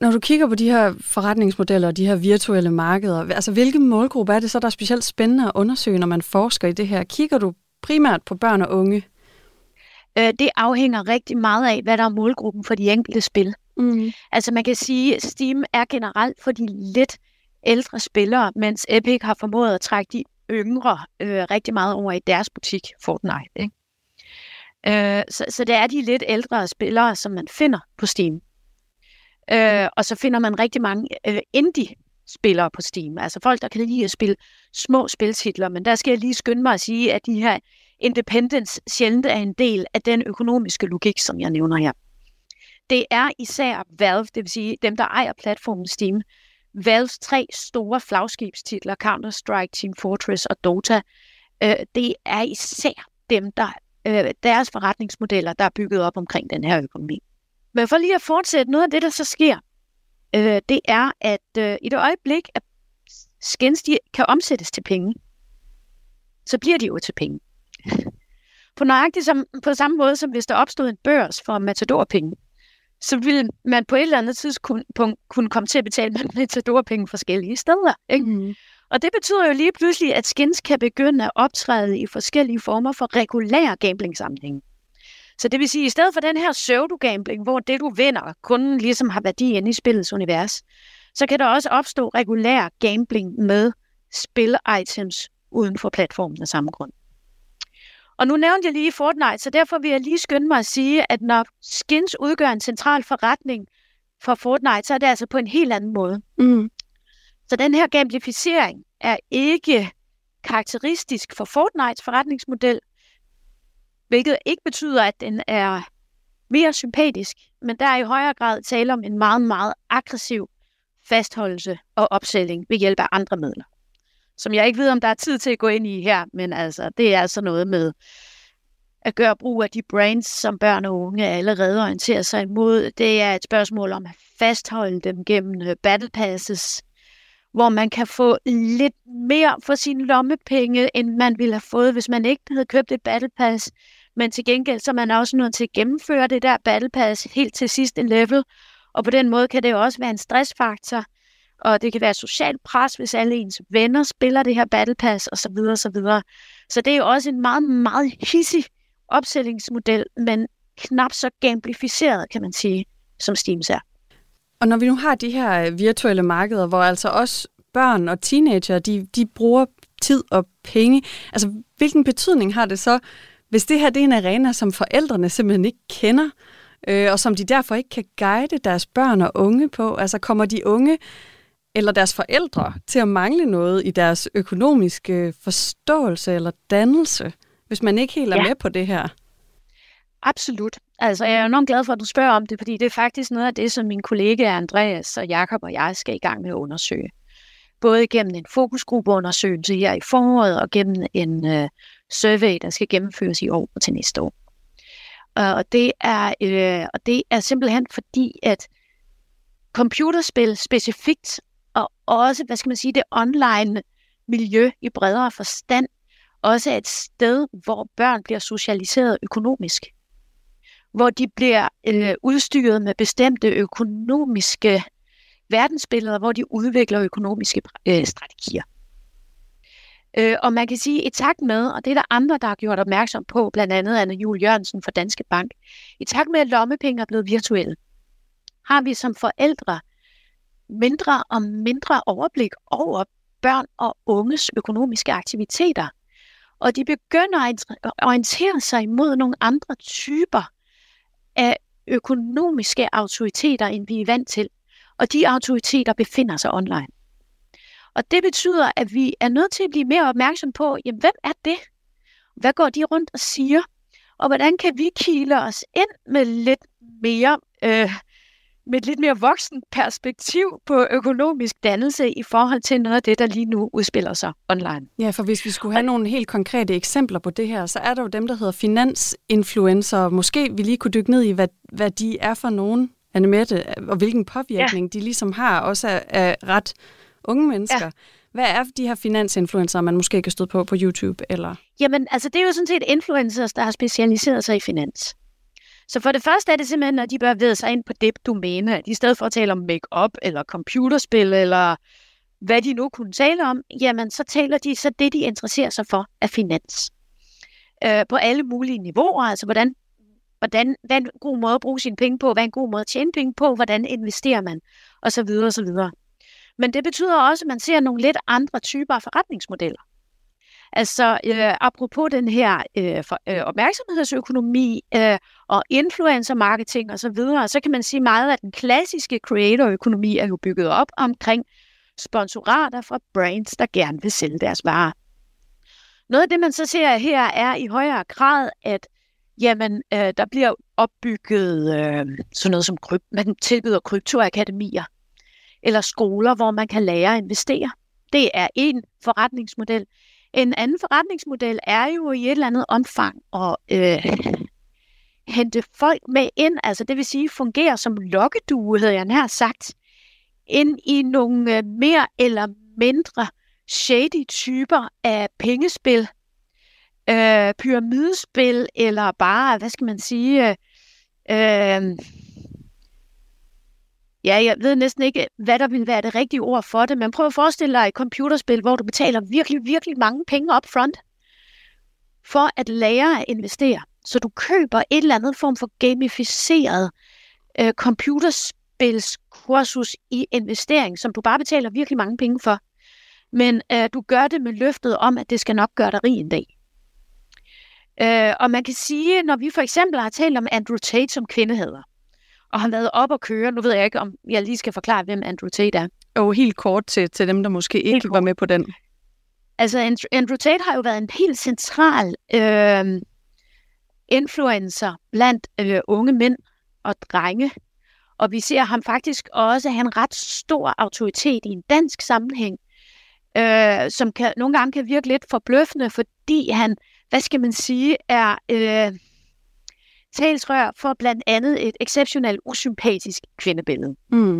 Når du kigger på de her forretningsmodeller og de her virtuelle markeder, altså hvilke målgrupper er det så, der er specielt spændende at undersøge, når man forsker i det her? Kigger du primært på børn og unge? Øh, det afhænger rigtig meget af, hvad der er målgruppen for de enkelte spil. Mm. Altså man kan sige, at Steam er generelt for de lidt ældre spillere, mens Epic har formået at trække de yngre øh, rigtig meget over i deres butik, Fortnite. Ikke? Øh, så, så det er de lidt ældre spillere, som man finder på Steam. Øh, og så finder man rigtig mange øh, indie-spillere på Steam. Altså folk, der kan lide at spille små spiltitler. Men der skal jeg lige skynde mig at sige, at de her independence sjældent er en del af den økonomiske logik, som jeg nævner her. Det er især Valve, det vil sige dem, der ejer platformen Steam. Valves tre store flagskibstitler, Counter-Strike, Team Fortress og Dota, øh, det er især dem, der øh, deres forretningsmodeller, der er bygget op omkring den her økonomi. Men for lige at fortsætte, noget af det, der så sker, øh, det er, at øh, i det øjeblik, at skins de kan omsættes til penge, så bliver de jo til penge. På nøjagtigt som, på samme måde, som hvis der opstod en børs for matadorpenge, så ville man på et eller andet tidspunkt kunne komme til at betale matadorpenge forskellige steder. Ikke? Mm. Og det betyder jo lige pludselig, at skins kan begynde at optræde i forskellige former for regulær gambling-sammenhæng. Så det vil sige, at i stedet for den her pseudo-gambling, hvor det du vinder kun ligesom har værdi inde i spillets univers, så kan der også opstå regulær gambling med spil-items uden for platformen af samme grund. Og nu nævnte jeg lige Fortnite, så derfor vil jeg lige skynde mig at sige, at når skins udgør en central forretning for Fortnite, så er det altså på en helt anden måde. Mm. Så den her gamificering er ikke karakteristisk for Fortnites forretningsmodel, hvilket ikke betyder, at den er mere sympatisk, men der er i højere grad tale om en meget, meget aggressiv fastholdelse og opsælling ved hjælp af andre midler. Som jeg ikke ved, om der er tid til at gå ind i her, men altså, det er altså noget med at gøre brug af de brains, som børn og unge allerede orienterer sig imod. Det er et spørgsmål om at fastholde dem gennem øh, battle passes, hvor man kan få lidt mere for sine lommepenge, end man ville have fået, hvis man ikke havde købt et battle pass. Men til gengæld så er man også nødt til at gennemføre det der battle pass helt til sidste level, og på den måde kan det også være en stressfaktor, og det kan være social pres, hvis alle ens venner spiller det her battle pass, og så videre, så videre. Så det er jo også en meget, meget hissig opsætningsmodel, men knap så gamificeret, kan man sige, som Steams er. Og når vi nu har de her øh, virtuelle markeder, hvor altså også børn og teenager, de, de bruger tid og penge, altså hvilken betydning har det så, hvis det her det er en arena, som forældrene simpelthen ikke kender, øh, og som de derfor ikke kan guide deres børn og unge på? Altså kommer de unge eller deres forældre til at mangle noget i deres økonomiske forståelse eller dannelse, hvis man ikke helt er ja. med på det her? Absolut. Altså, jeg er enormt glad for, at du spørger om det, fordi det er faktisk noget af det, som min kollega Andreas og Jakob og jeg skal i gang med at undersøge. Både gennem en fokusgruppeundersøgelse her i foråret og gennem en uh, survey, der skal gennemføres i år og til næste år. Og, det er, uh, og det er simpelthen fordi, at computerspil specifikt, og også, hvad skal man sige, det online miljø i bredere forstand, også er et sted, hvor børn bliver socialiseret økonomisk hvor de bliver øh, udstyret med bestemte økonomiske verdensbilleder, hvor de udvikler økonomiske øh, strategier. Øh, og man kan sige, i takt med, og det er der andre, der har gjort opmærksom på, blandt andet Anne Jul Jørgensen fra Danske Bank, i takt med, at lommepenge er blevet virtuelle, har vi som forældre mindre og mindre overblik over børn og unges økonomiske aktiviteter. Og de begynder at orientere sig imod nogle andre typer af økonomiske autoriteter, end vi er vant til. Og de autoriteter befinder sig online. Og det betyder, at vi er nødt til at blive mere opmærksom på, jamen, hvem er det? Hvad går de rundt og siger? Og hvordan kan vi kile os ind med lidt mere øh, med et lidt mere voksen perspektiv på økonomisk dannelse i forhold til noget af det, der lige nu udspiller sig online. Ja, for hvis vi skulle have nogle helt konkrete eksempler på det her, så er der jo dem, der hedder finansinfluencer. Måske vi lige kunne dykke ned i, hvad, hvad de er for nogen, Annemette, og hvilken påvirkning ja. de ligesom har, også af, af ret unge mennesker. Ja. Hvad er de her finansinfluencer, man måske kan støde på på YouTube? Eller? Jamen, altså det er jo sådan set influencers, der har specialiseret sig i finans. Så for det første er det simpelthen, at de bør vide sig ind på det domæne, at i stedet for at tale om make-up eller computerspil eller hvad de nu kunne tale om, jamen så taler de så det, de interesserer sig for, er finans. Øh, på alle mulige niveauer, altså hvordan, hvordan, hvad er en god måde at bruge sine penge på, hvad er en god måde at tjene penge på, hvordan investerer man, og så videre og så videre. Men det betyder også, at man ser nogle lidt andre typer af forretningsmodeller. Altså, øh, apropos den her øh, for, øh, opmærksomhedsøkonomi øh, og influencer marketing osv., så, videre, så kan man sige meget, at den klassiske creator-økonomi er jo bygget op omkring sponsorater fra brands, der gerne vil sælge deres varer. Noget af det, man så ser her, er i højere grad, at jamen, øh, der bliver opbygget øh, sådan noget som krypt, man tilbyder kryptoakademier, eller skoler, hvor man kan lære at investere. Det er en forretningsmodel. En anden forretningsmodel er jo i et eller andet omfang at øh, hente folk med ind, altså det vil sige fungere som lokkedue, havde jeg nær sagt, ind i nogle øh, mere eller mindre shady typer af pengespil, øh, pyramidespil, eller bare, hvad skal man sige, øh, øh Ja, jeg ved næsten ikke, hvad der vil være det rigtige ord for det, men prøv at forestille dig et computerspil, hvor du betaler virkelig, virkelig mange penge up front for at lære at investere. Så du køber et eller andet form for gamificeret øh, computerspilskursus i investering, som du bare betaler virkelig mange penge for. Men øh, du gør det med løftet om, at det skal nok gøre dig rig en dag. Øh, og man kan sige, når vi for eksempel har talt om Andrew Tate som kvindehader, og har været op og køre, nu ved jeg ikke, om jeg lige skal forklare, hvem Andrew Tate er. Og helt kort til, til dem, der måske ikke var med på den. Altså, Andrew Tate har jo været en helt central øh, influencer blandt øh, unge mænd og drenge. Og vi ser ham faktisk også have en ret stor autoritet i en dansk sammenhæng, øh, som kan, nogle gange kan virke lidt forbløffende, fordi han, hvad skal man sige, er øh, talsrør for blandt andet et exceptionelt usympatisk kvindebillede. Mm.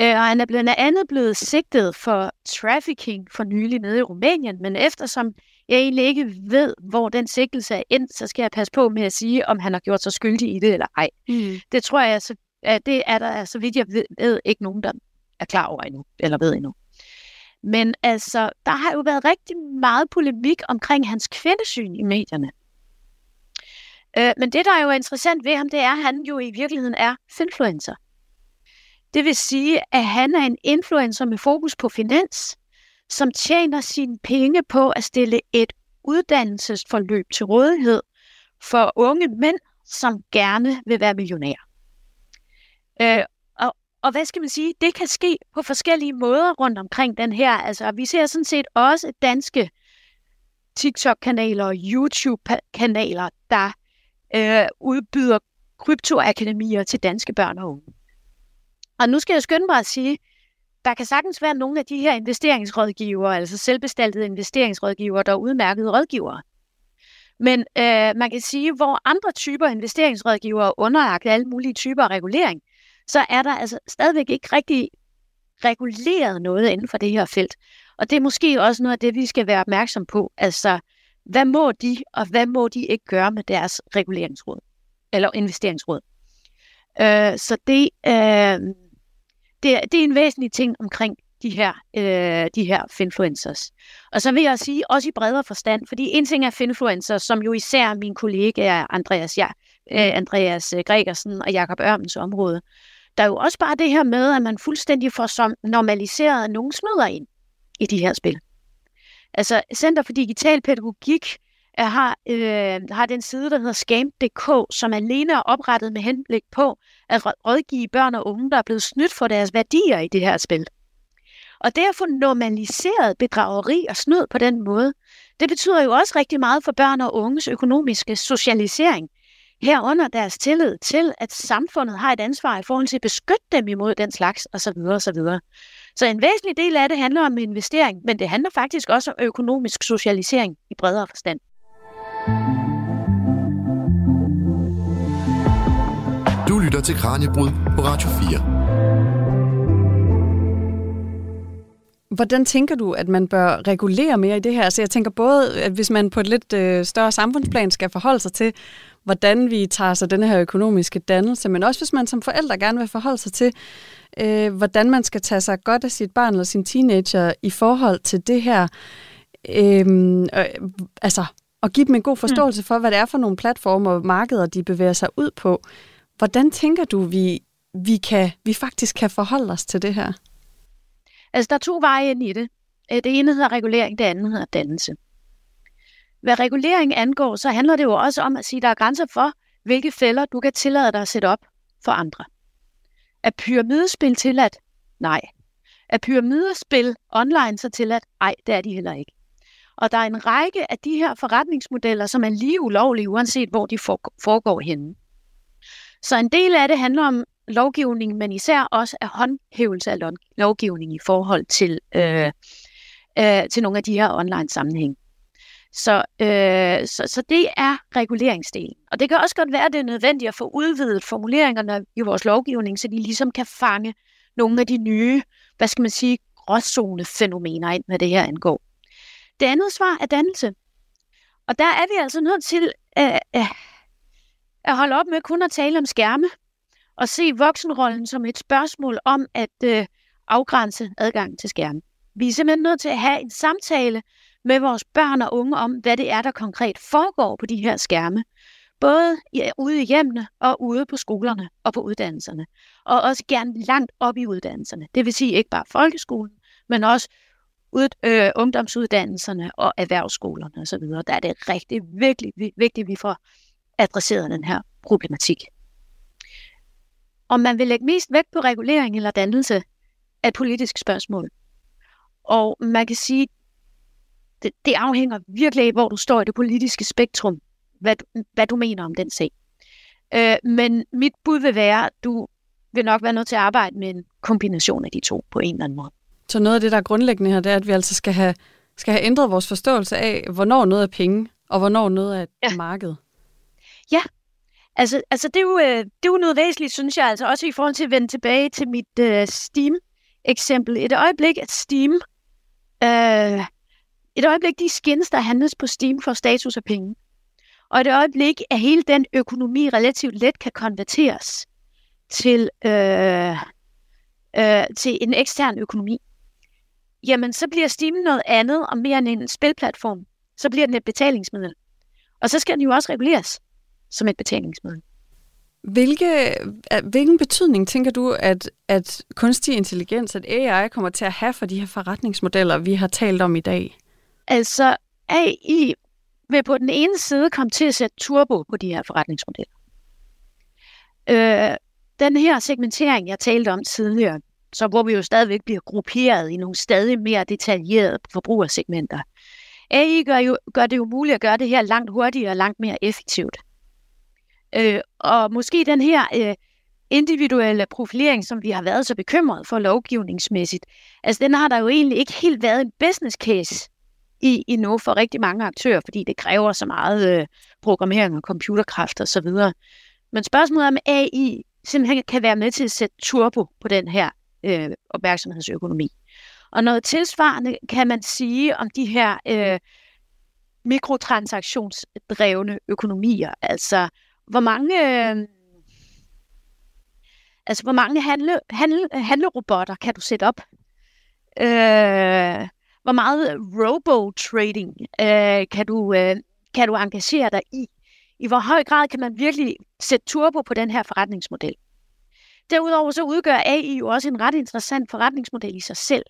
Øh, og han er blandt andet blevet sigtet for trafficking for nylig nede i Rumænien, men eftersom jeg egentlig ikke ved, hvor den sigtelse er endt, så skal jeg passe på med at sige, om han har gjort sig skyldig i det eller ej. Mm. Det tror jeg, så, at det er der, så vidt jeg ved, ved, ikke nogen, der er klar over endnu, eller ved endnu. Men altså, der har jo været rigtig meget polemik omkring hans kvindesyn i medierne. Øh, men det, der er jo interessant ved ham, det er, at han jo i virkeligheden er finfluencer. Det vil sige, at han er en influencer med fokus på finans, som tjener sine penge på at stille et uddannelsesforløb til rådighed for unge mænd, som gerne vil være millionærer. Øh, og, og hvad skal man sige? Det kan ske på forskellige måder rundt omkring den her. Altså, vi ser sådan set også danske TikTok-kanaler og YouTube-kanaler, der øh, udbyder kryptoakademier til danske børn og unge. Og nu skal jeg skynde mig at sige, der kan sagtens være nogle af de her investeringsrådgivere, altså selvbestaltede investeringsrådgivere, der er udmærkede rådgivere. Men øh, man kan sige, hvor andre typer investeringsrådgivere er underlagt alle mulige typer af regulering, så er der altså stadigvæk ikke rigtig reguleret noget inden for det her felt. Og det er måske også noget af det, vi skal være opmærksom på. Altså, hvad må de, og hvad må de ikke gøre med deres reguleringsråd, eller investeringsråd. Øh, så det, øh, det, det er en væsentlig ting omkring de her, øh, de her finfluencers. Og så vil jeg sige, også i bredere forstand, fordi en ting er finfluencers, som jo især min kollega Andreas, ja, øh, Andreas øh, Gregersen og Jakob Ørmens område. Der er jo også bare det her med, at man fuldstændig får som normaliseret, at nogen snyder ind i de her spil. Altså, Center for Digital Pædagogik er, har, øh, har den side, der hedder Scam.dk, som alene er oprettet med henblik på at rådgive børn og unge, der er blevet snydt for deres værdier i det her spil. Og det at få normaliseret bedrageri og snyd på den måde, det betyder jo også rigtig meget for børn og unges økonomiske socialisering. Herunder deres tillid til, at samfundet har et ansvar i forhold til at beskytte dem imod den slags osv. osv. Så en væsentlig del af det handler om investering, men det handler faktisk også om økonomisk socialisering i bredere forstand. Du lytter til Kranjebrud på Radio 4. Hvordan tænker du, at man bør regulere mere i det her? Altså jeg tænker både, at hvis man på et lidt øh, større samfundsplan skal forholde sig til, hvordan vi tager sig den her økonomiske dannelse, men også hvis man som forældre gerne vil forholde sig til, øh, hvordan man skal tage sig godt af sit barn eller sin teenager i forhold til det her. Øh, øh, altså, og give dem en god forståelse for, hvad det er for nogle platformer og markeder, de bevæger sig ud på. Hvordan tænker du, vi, vi, kan, vi faktisk kan forholde os til det her? Altså, der er to veje ind i det. Øh, det ene hedder regulering, det andet hedder dannelse. Hvad regulering angår, så handler det jo også om at sige, at der er grænser for, hvilke fælder du kan tillade dig at sætte op for andre. Er pyramidespil tilladt? Nej. Er pyramidespil online så tilladt? Nej, det er de heller ikke. Og der er en række af de her forretningsmodeller, som er lige ulovlige, uanset hvor de foregår henne. Så en del af det handler om lovgivning, men især også af håndhævelse af lovgivning i forhold til, øh, øh, til nogle af de her online sammenhæng. Så, øh, så, så det er reguleringsdelen. Og det kan også godt være, at det er nødvendigt at få udvidet formuleringerne i vores lovgivning, så de ligesom kan fange nogle af de nye, hvad skal man sige, gråzone-fænomener ind, hvad det her angår. Det andet svar er dannelse. Og der er vi altså nødt til øh, øh, at holde op med kun at tale om skærme, og se voksenrollen som et spørgsmål om at øh, afgrænse adgang til skærme. Vi er simpelthen nødt til at have en samtale med vores børn og unge om, hvad det er, der konkret foregår på de her skærme. både i, ude i hjemmene og ude på skolerne og på uddannelserne. Og også gerne langt op i uddannelserne. Det vil sige ikke bare folkeskolen, men også ud, øh, ungdomsuddannelserne og erhvervsskolerne osv. Der er det rigtig virkelig vigtigt, at vi får adresseret den her problematik. Om man vil lægge mest vægt på regulering eller dannelse, er et politisk spørgsmål. Og man kan sige, det, det afhænger virkelig af, hvor du står i det politiske spektrum, hvad, hvad du mener om den sag. Øh, men mit bud vil være, at du vil nok være nødt til at arbejde med en kombination af de to på en eller anden måde. Så noget af det, der er grundlæggende her, det er, at vi altså skal have, skal have ændret vores forståelse af, hvornår noget er penge, og hvornår noget er et ja. marked. Ja, altså, altså det, er jo, øh, det er jo noget væsentligt, synes jeg, altså også i forhold til at vende tilbage til mit uh, Steam-eksempel. Et øjeblik, at Steam, uh, et øjeblik, de skins, der handles på Steam, for status af penge. Og et øjeblik, at hele den økonomi relativt let kan konverteres til, øh, øh, til en ekstern økonomi jamen så bliver Steam noget andet og mere end en spilplatform. Så bliver den et betalingsmiddel. Og så skal den jo også reguleres som et betalingsmiddel. Hvilke, hvilken betydning tænker du, at, at kunstig intelligens, at AI kommer til at have for de her forretningsmodeller, vi har talt om i dag? Altså, AI vil på den ene side komme til at sætte turbo på de her forretningsmodeller. Øh, den her segmentering, jeg talte om tidligere, så hvor vi jo stadigvæk bliver grupperet i nogle stadig mere detaljerede forbrugersegmenter. AI gør, jo, gør det jo muligt at gøre det her langt hurtigere og langt mere effektivt. Øh, og måske den her øh, individuelle profilering, som vi har været så bekymret for lovgivningsmæssigt, altså den har der jo egentlig ikke helt været en business case i endnu for rigtig mange aktører, fordi det kræver så meget øh, programmering og computerkraft osv. Men spørgsmålet er, om AI simpelthen kan være med til at sætte turbo på den her øh, opmærksomhedsøkonomi. Og noget tilsvarende kan man sige om de her øh, mikrotransaktionsdrevne økonomier. Altså, hvor mange... Øh, Altså, hvor mange handle, handle, handlerobotter kan du sætte op? Øh, hvor meget robo-trading øh, kan, du, øh, kan du engagere dig i? I hvor høj grad kan man virkelig sætte turbo på den her forretningsmodel? Derudover så udgør AI jo også en ret interessant forretningsmodel i sig selv.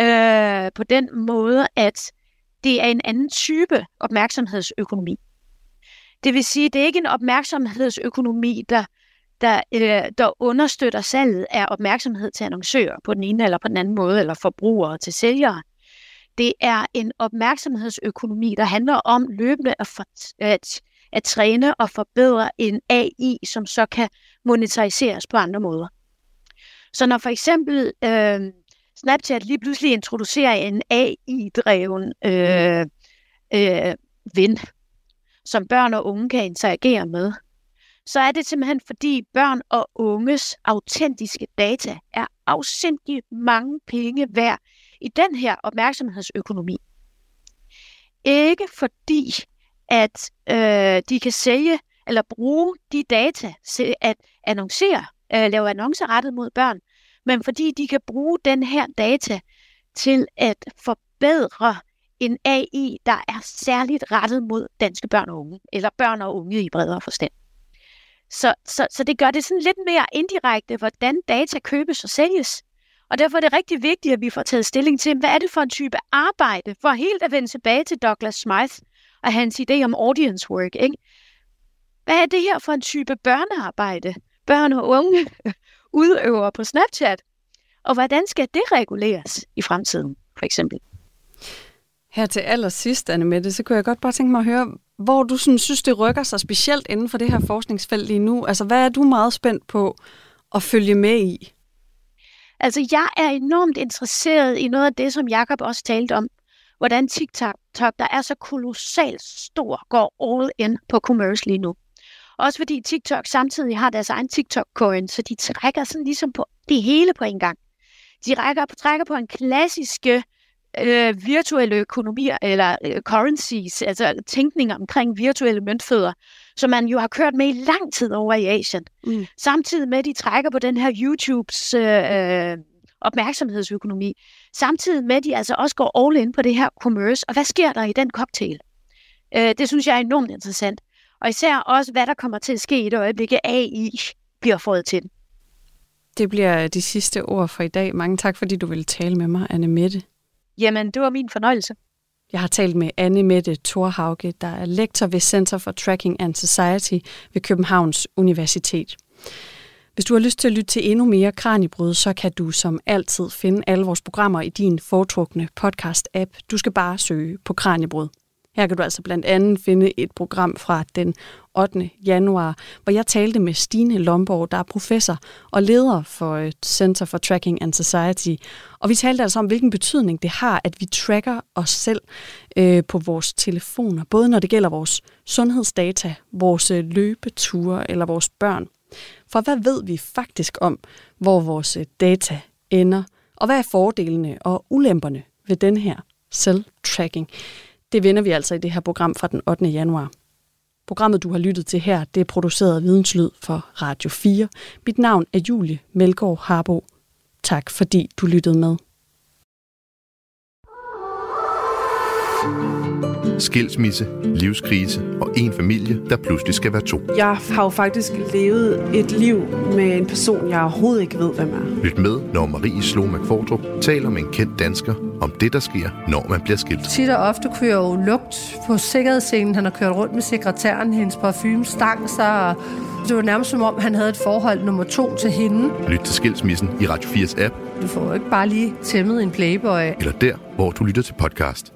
Øh, på den måde, at det er en anden type opmærksomhedsøkonomi. Det vil sige, det er ikke en opmærksomhedsøkonomi, der, der, øh, der understøtter salget af opmærksomhed til annoncører på den ene eller på den anden måde, eller forbrugere til sælgere. Det er en opmærksomhedsøkonomi, der handler om løbende at, for, at, at træne og forbedre en AI, som så kan monetariseres på andre måder. Så når for eksempel øh, Snapchat lige pludselig introducerer en AI-dreven øh, øh, ven, som børn og unge kan interagere med, så er det simpelthen fordi børn og unges autentiske data er afsindig mange penge værd i den her opmærksomhedsøkonomi. Ikke fordi, at øh, de kan sælge eller bruge de data til at annoncere, øh, lave annoncer rettet mod børn, men fordi de kan bruge den her data til at forbedre en AI, der er særligt rettet mod danske børn og unge, eller børn og unge i bredere forstand. Så, så, så det gør det sådan lidt mere indirekte, hvordan data købes og sælges. Og derfor er det rigtig vigtigt, at vi får taget stilling til, hvad er det for en type arbejde, for helt at vende tilbage til Douglas Smith og hans idé om audience work. Ikke? Hvad er det her for en type børnearbejde, børn og unge udøver på Snapchat? Og hvordan skal det reguleres i fremtiden, for eksempel? Her til allersidst, Anne Mette, så kunne jeg godt bare tænke mig at høre, hvor du sådan, synes, det rykker sig specielt inden for det her forskningsfelt lige nu. Altså, hvad er du meget spændt på at følge med i? Altså, jeg er enormt interesseret i noget af det, som Jakob også talte om. Hvordan TikTok, der er så kolossalt stor, går all in på commerce lige nu. Også fordi TikTok samtidig har deres egen TikTok-coin, så de trækker sådan ligesom på det hele på en gang. De rækker, trækker på en klassiske øh, virtuelle økonomier, eller øh, currencies, altså tænkning omkring virtuelle møntfødder, som man jo har kørt med i lang tid over i Asien. Mm. Samtidig med, at de trækker på den her YouTubes øh, opmærksomhedsøkonomi. Samtidig med, at de altså også går all in på det her commerce. Og hvad sker der i den cocktail? Øh, det synes jeg er enormt interessant. Og især også, hvad der kommer til at ske i det øjeblik, AI bliver fået til det. Det bliver de sidste ord for i dag. Mange tak, fordi du ville tale med mig, Anne Mette. Jamen, det var min fornøjelse. Jeg har talt med Anne Mette Thorhauge, der er lektor ved Center for Tracking and Society ved Københavns Universitet. Hvis du har lyst til at lytte til endnu mere Kranjebrud, så kan du som altid finde alle vores programmer i din foretrukne podcast-app. Du skal bare søge på Kranjebrud. Her kan du altså blandt andet finde et program fra den 8. januar, hvor jeg talte med Stine Lomborg, der er professor og leder for øh, Center for Tracking and Society. Og vi talte altså om, hvilken betydning det har, at vi tracker os selv øh, på vores telefoner, både når det gælder vores sundhedsdata, vores øh, løbeture eller vores børn. For hvad ved vi faktisk om, hvor vores øh, data ender, og hvad er fordelene og ulemperne ved den her self-tracking? Det vender vi altså i det her program fra den 8. januar. Programmet, du har lyttet til her, det er produceret af Videnslyd for Radio 4. Mit navn er Julie Melgaard Harbo. Tak fordi du lyttede med. Skilsmisse, livskrise og en familie, der pludselig skal være to. Jeg har jo faktisk levet et liv med en person, jeg overhovedet ikke ved, hvem er. Lyt med, når Marie Slå McFordrup taler med en kendt dansker om det, der sker, når man bliver skilt. Tit og ofte jeg jo lugt på sikkerhedsscenen. Han har kørt rundt med sekretæren, hendes parfume stang sig, og det var nærmest som om, han havde et forhold nummer to til hende. Lyt til Skilsmissen i Radio 4's app, Du får jo ikke bare lige tæmmet en playboy. eller der, hvor du lytter til podcast.